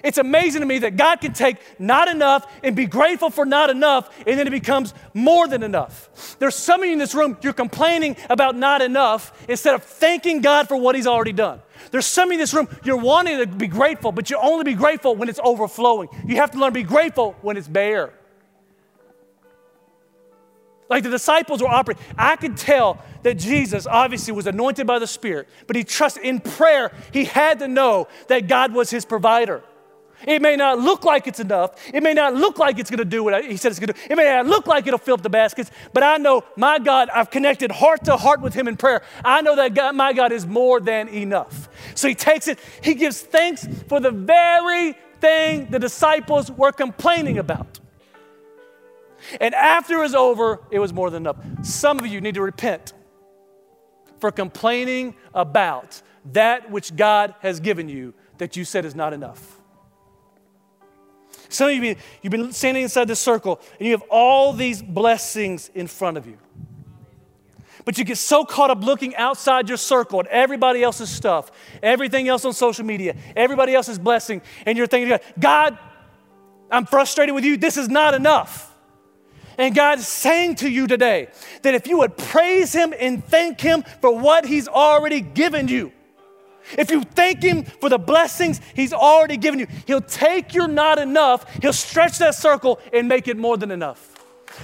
It's amazing to me that God can take not enough and be grateful for not enough, and then it becomes more than enough. There's some of you in this room, you're complaining about not enough instead of thanking God for what He's already done. There's some in this room, you're wanting to be grateful, but you only be grateful when it's overflowing. You have to learn to be grateful when it's bare. Like the disciples were operating. I could tell that Jesus obviously was anointed by the Spirit, but he trusted in prayer. He had to know that God was his provider. It may not look like it's enough. It may not look like it's going to do what He said it's going to do. It may not look like it'll fill up the baskets, but I know my God, I've connected heart to heart with Him in prayer. I know that God, my God is more than enough. So He takes it, He gives thanks for the very thing the disciples were complaining about. And after it was over, it was more than enough. Some of you need to repent for complaining about that which God has given you that you said is not enough. Some of you, you've been standing inside this circle and you have all these blessings in front of you. But you get so caught up looking outside your circle at everybody else's stuff, everything else on social media, everybody else's blessing, and you're thinking, God, I'm frustrated with you. This is not enough. And God is saying to you today that if you would praise Him and thank Him for what He's already given you, if you thank Him for the blessings He's already given you, He'll take your not enough, He'll stretch that circle and make it more than enough.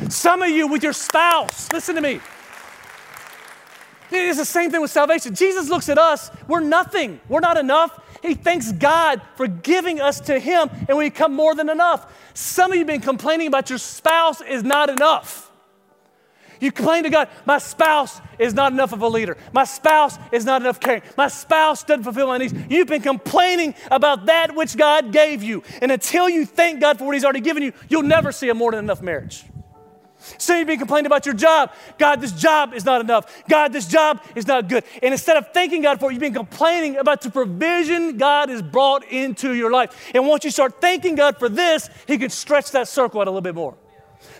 Some of you with your spouse, listen to me. It's the same thing with salvation. Jesus looks at us, we're nothing, we're not enough. He thanks God for giving us to Him, and we become more than enough. Some of you have been complaining about your spouse is not enough. You complain to God, my spouse is not enough of a leader. My spouse is not enough caring. My spouse doesn't fulfill my needs. You've been complaining about that which God gave you. And until you thank God for what He's already given you, you'll never see a more than enough marriage. Some you've been complaining about your job. God, this job is not enough. God, this job is not good. And instead of thanking God for it, you've been complaining about the provision God has brought into your life. And once you start thanking God for this, He can stretch that circle out a little bit more.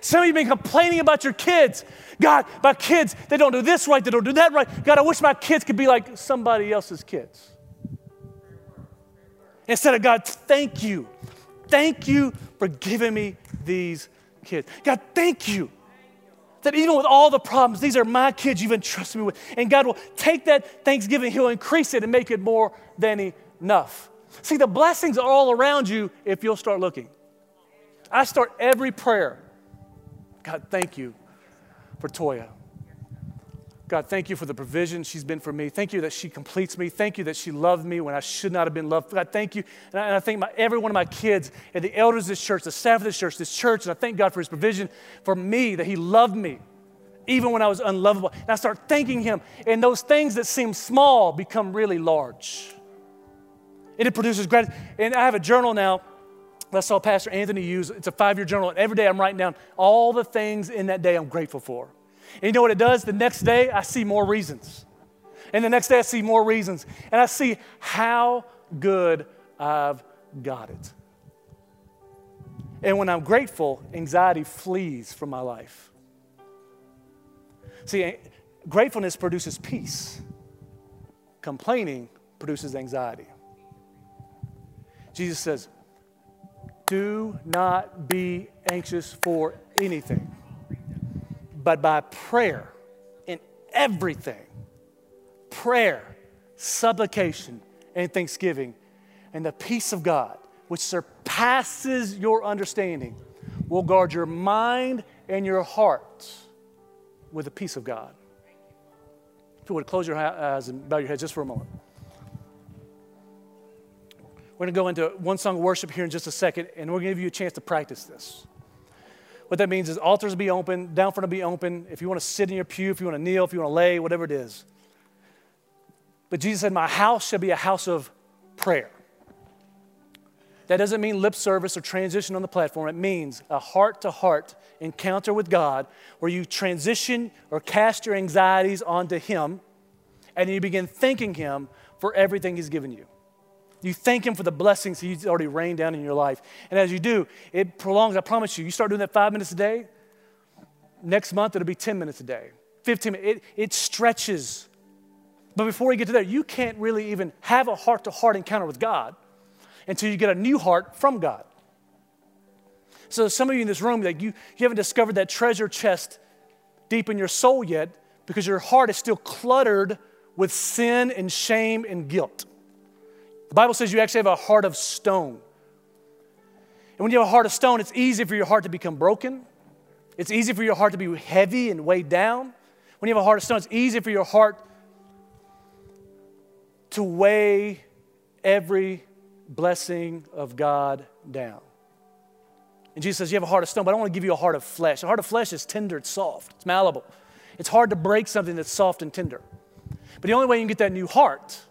Some of you have been complaining about your kids. God, my kids, they don't do this right, they don't do that right. God, I wish my kids could be like somebody else's kids. Instead of God, thank you. Thank you for giving me these kids. God, thank you that even with all the problems, these are my kids you've entrusted me with. And God will take that thanksgiving, He'll increase it and make it more than enough. See, the blessings are all around you if you'll start looking. I start every prayer. God, thank you for Toya. God, thank you for the provision she's been for me. Thank you that she completes me. Thank you that she loved me when I should not have been loved. God, thank you. And I, and I thank my, every one of my kids and the elders of this church, the staff of this church, this church, and I thank God for his provision for me, that he loved me even when I was unlovable. And I start thanking him, and those things that seem small become really large. And it produces gratitude. And I have a journal now I saw Pastor Anthony use. It's a five year journal, and every day I'm writing down all the things in that day I'm grateful for. And you know what it does? The next day, I see more reasons. And the next day, I see more reasons. And I see how good I've got it. And when I'm grateful, anxiety flees from my life. See, eh, gratefulness produces peace, complaining produces anxiety. Jesus says, Do not be anxious for anything but by prayer in everything prayer, supplication, and thanksgiving. And the peace of God, which surpasses your understanding, will guard your mind and your heart with the peace of God. If you would close your eyes and bow your head just for a moment. We're going to go into one song of worship here in just a second, and we're going to give you a chance to practice this. What that means is altars will be open, down front will be open. If you want to sit in your pew, if you want to kneel, if you want to lay, whatever it is. But Jesus said, My house shall be a house of prayer. That doesn't mean lip service or transition on the platform. It means a heart to heart encounter with God where you transition or cast your anxieties onto Him and you begin thanking Him for everything He's given you. You thank Him for the blessings He's already rained down in your life. And as you do, it prolongs, I promise you, you start doing that five minutes a day, next month it'll be 10 minutes a day, 15 minutes. It, it stretches. But before you get to there, you can't really even have a heart to heart encounter with God until you get a new heart from God. So, some of you in this room, like you, you haven't discovered that treasure chest deep in your soul yet because your heart is still cluttered with sin and shame and guilt. The Bible says you actually have a heart of stone. And when you have a heart of stone, it's easy for your heart to become broken. It's easy for your heart to be heavy and weighed down. When you have a heart of stone, it's easy for your heart to weigh every blessing of God down. And Jesus says, You have a heart of stone, but I want to give you a heart of flesh. A heart of flesh is tender, it's soft, it's malleable. It's hard to break something that's soft and tender. But the only way you can get that new heart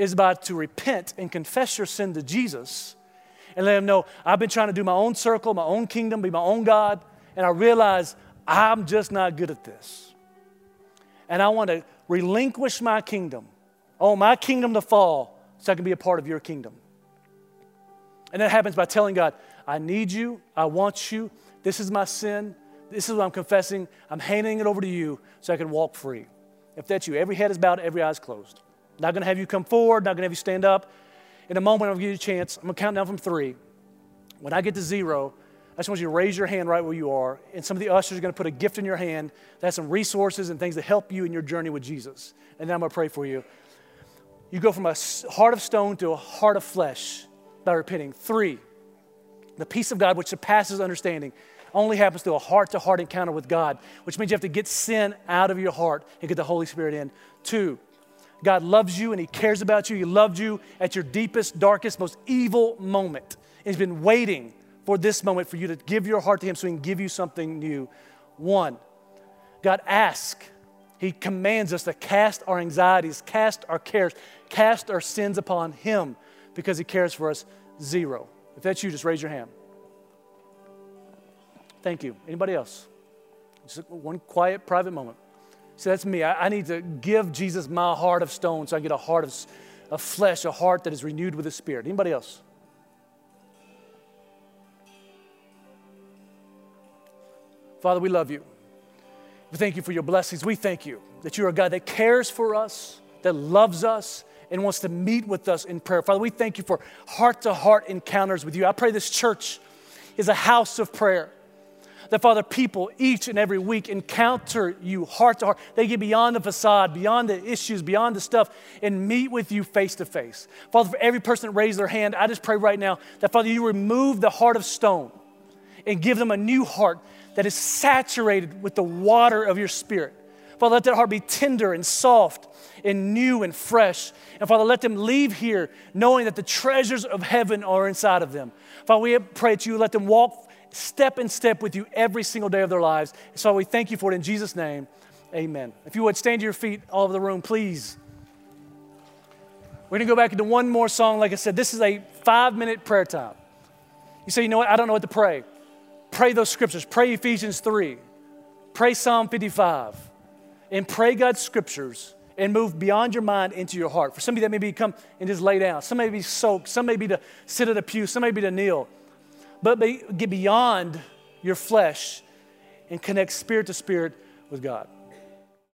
is about to repent and confess your sin to Jesus and let him know I've been trying to do my own circle, my own kingdom, be my own God, and I realize I'm just not good at this. And I want to relinquish my kingdom. Oh, my kingdom to fall so I can be a part of your kingdom. And that happens by telling God, I need you, I want you, this is my sin, this is what I'm confessing, I'm handing it over to you so I can walk free. If that's you, every head is bowed, every eye is closed. Not gonna have you come forward, not gonna have you stand up. In a moment, I'm gonna give you a chance. I'm gonna count down from three. When I get to zero, I just want you to raise your hand right where you are, and some of the ushers are going to put a gift in your hand that has some resources and things to help you in your journey with Jesus. And then I'm going to pray for you. You go from a heart of stone to a heart of flesh by repenting. Three, the peace of God, which surpasses understanding, only happens through a heart to heart encounter with God, which means you have to get sin out of your heart and get the Holy Spirit in. Two, God loves you and He cares about you. He loved you at your deepest, darkest, most evil moment. He's been waiting for this moment for you to give your heart to Him so He can give you something new. One, God ask. He commands us to cast our anxieties, cast our cares, cast our sins upon Him because He cares for us. Zero. If that's you, just raise your hand. Thank you. Anybody else? Just one quiet, private moment. So that's me. I, I, need to give Jesus my heart of stone so I get a heart of, of flesh, a heart that is renewed with the Spirit. Anybody else? Father, we love you. We thank you for your blessings. We thank you that you are a God that cares for us, that loves us, and wants to meet with us in prayer. Father, we thank you for heart to heart encounters with you. I pray this church is a house of prayer. That, Father, people each and every week encounter you heart to heart. They get beyond the facade, beyond the issues, beyond the stuff, and meet with you face to face. Father, for every person that raised their hand, I just pray right now that, Father, you remove the heart of stone and give them a new heart that is saturated with the water of your spirit. Father, let that heart be tender and soft and new and fresh. And Father, let them leave here knowing that the treasures of heaven are inside of them. Father, we pray that you let them walk step in step with you every single day of their lives. So we thank you for it in Jesus' name. Amen. If you would stand to your feet all over the room, please. We're going to go back into one more song. Like I said, this is a five minute prayer time. You say, you know what? I don't know what to pray. Pray those scriptures. Pray Ephesians 3. Pray Psalm 55. And pray God's scriptures and move beyond your mind into your heart. For somebody that may be come and just lay down. Some may be soaked. Some may be to sit at a pew. Some may be to kneel. But be, get beyond your flesh and connect spirit to spirit with God.